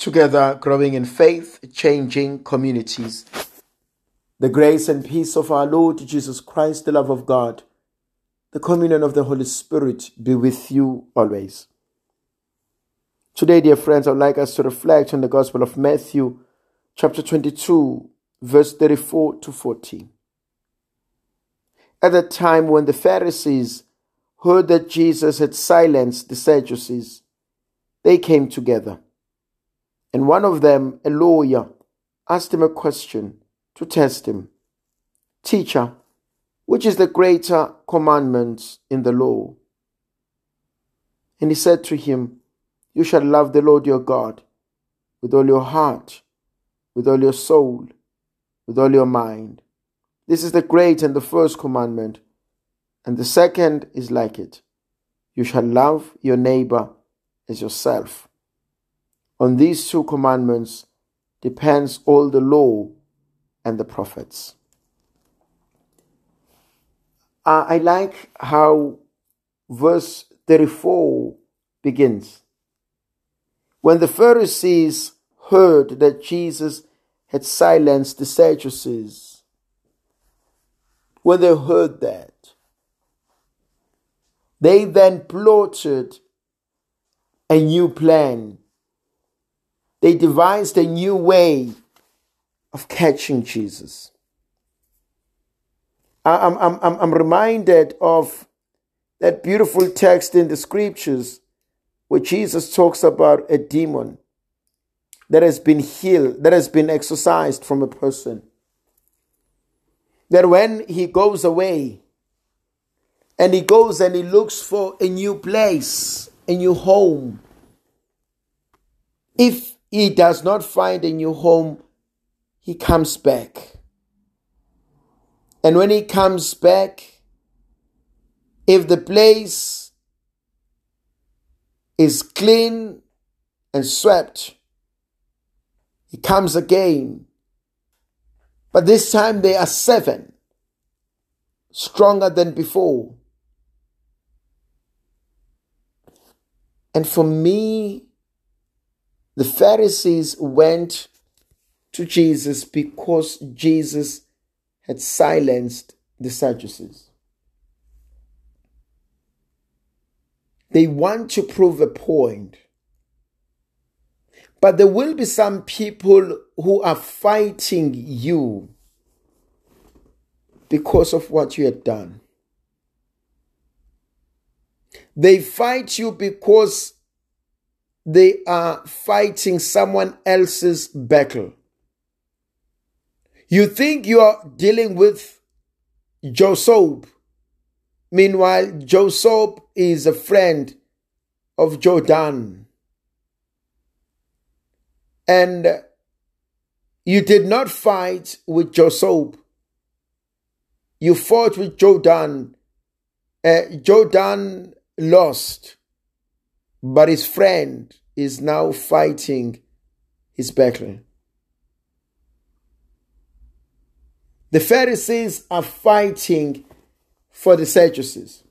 together growing in faith, changing communities. The grace and peace of our Lord Jesus Christ, the love of God, the communion of the Holy Spirit be with you always. Today, dear friends, I would like us to reflect on the Gospel of Matthew, chapter 22, verse 34 to 40. At the time, when the Pharisees heard that Jesus had silenced the Sadducees, they came together and one of them, a lawyer, asked him a question to test him Teacher, which is the greater commandment in the law? And he said to him, You shall love the Lord your God with all your heart, with all your soul, with all your mind. This is the great and the first commandment. And the second is like it You shall love your neighbor as yourself. On these two commandments depends all the law and the prophets. Uh, I like how verse 34 begins. When the Pharisees heard that Jesus had silenced the Sadducees, when they heard that, they then plotted a new plan they devised a new way of catching Jesus. I'm, I'm, I'm, reminded of that beautiful text in the scriptures where Jesus talks about a demon that has been healed, that has been exorcised from a person. That when he goes away and he goes and he looks for a new place, a new home, if he does not find a new home, he comes back. And when he comes back, if the place is clean and swept, he comes again. But this time they are seven, stronger than before. And for me, the Pharisees went to Jesus because Jesus had silenced the Sadducees. They want to prove a point. But there will be some people who are fighting you because of what you had done. They fight you because they are fighting someone else's battle. You think you are dealing with Joseph. Meanwhile, Joseph is a friend of Jordan. And you did not fight with Joseph. You fought with Jordan. Uh, Jordan lost but his friend is now fighting his battle. The Pharisees are fighting for the Sadducees.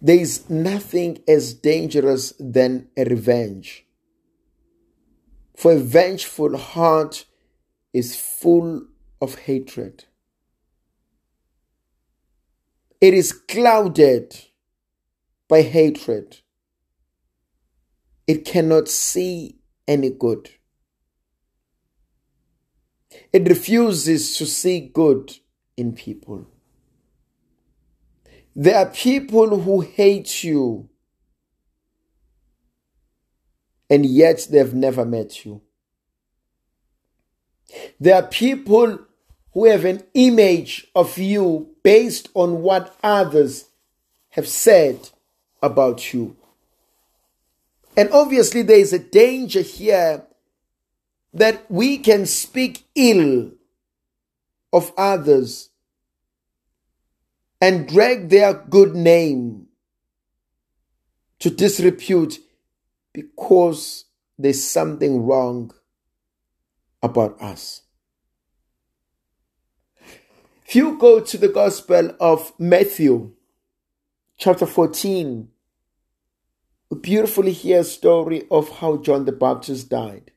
There is nothing as dangerous than a revenge. For a vengeful heart is full of hatred. It is clouded by hatred. It cannot see any good. It refuses to see good in people. There are people who hate you and yet they've never met you. There are people who have an image of you based on what others have said about you. And obviously, there is a danger here that we can speak ill of others and drag their good name to disrepute because there's something wrong about us. If you go to the Gospel of Matthew, chapter 14, beautifully hear a story of how John the Baptist died.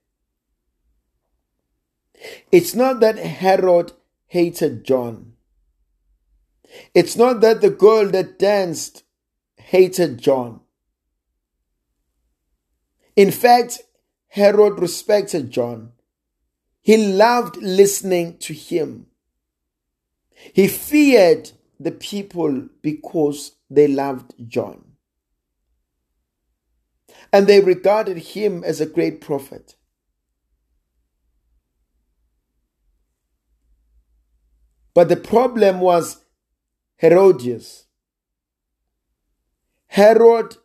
It's not that Herod hated John. It's not that the girl that danced hated John. In fact, Herod respected John. He loved listening to him. He feared the people because they loved John. And they regarded him as a great prophet. But the problem was Herodias. Herod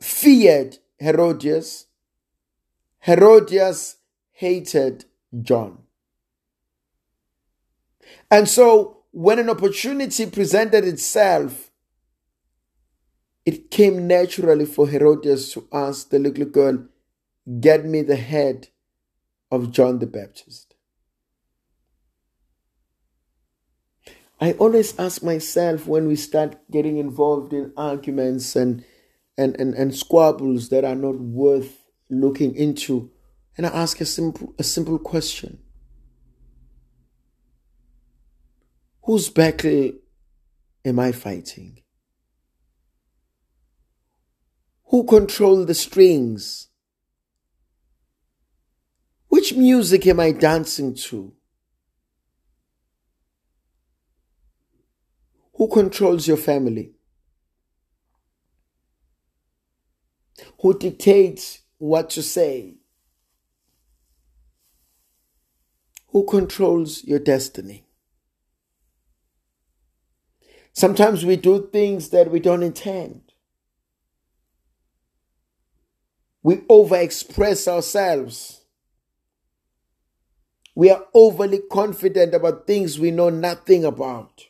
feared Herodias. Herodias hated John. And so, when an opportunity presented itself, it came naturally for Herodias to ask the little girl, Get me the head of John the Baptist. I always ask myself when we start getting involved in arguments and, and, and, and squabbles that are not worth looking into, and I ask a simple, a simple question Whose battle am I fighting? Who control the strings? Which music am I dancing to? Who controls your family? Who dictates what to say? Who controls your destiny? Sometimes we do things that we don't intend. We overexpress ourselves. We are overly confident about things we know nothing about.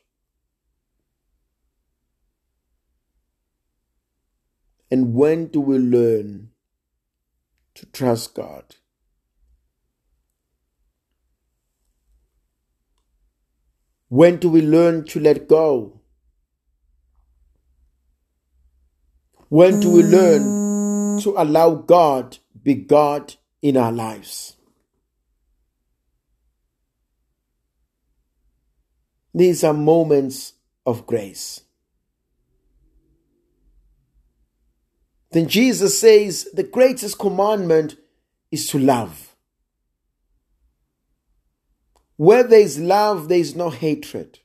And when do we learn to trust God? When do we learn to let go? When do we learn to allow God be God in our lives? These are moments of grace. Then Jesus says the greatest commandment is to love. Where there is love, there is no hatred.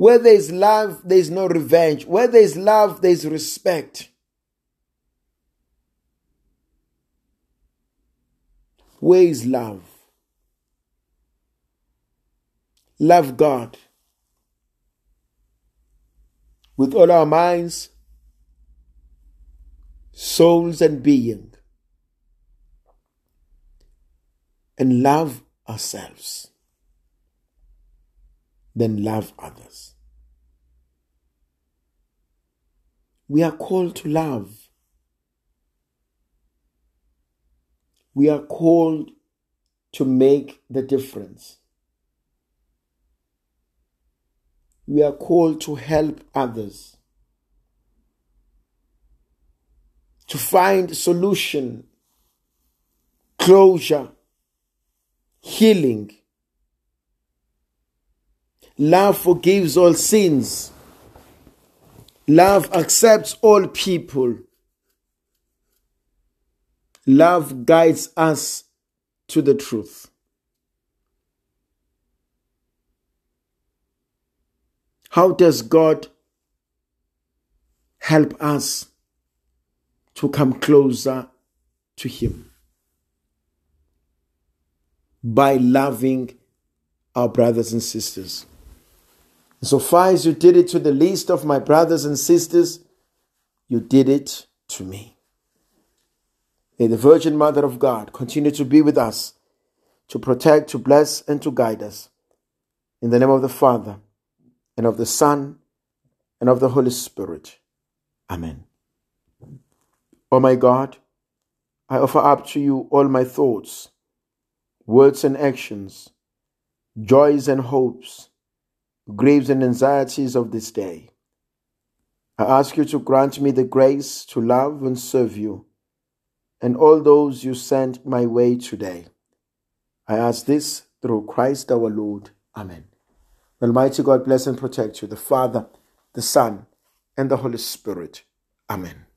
Where there is love, there is no revenge. Where there is love, there is respect. Where is love? Love God with all our minds, souls and being, and love ourselves, then love others. We are called to love. We are called to make the difference. We are called to help others. to find solution, closure, healing. Love forgives all sins. Love accepts all people. Love guides us to the truth. How does God help us to come closer to Him by loving our brothers and sisters. So far as you did it to the least of my brothers and sisters, you did it to me. May the Virgin Mother of God continue to be with us, to protect, to bless, and to guide us. In the name of the Father, and of the Son, and of the Holy Spirit. Amen. O oh my God, I offer up to you all my thoughts, words and actions, joys and hopes, griefs and anxieties of this day. I ask you to grant me the grace to love and serve you and all those you sent my way today. I ask this through Christ our Lord. Amen. Almighty God bless and protect you, the Father, the Son, and the Holy Spirit. Amen.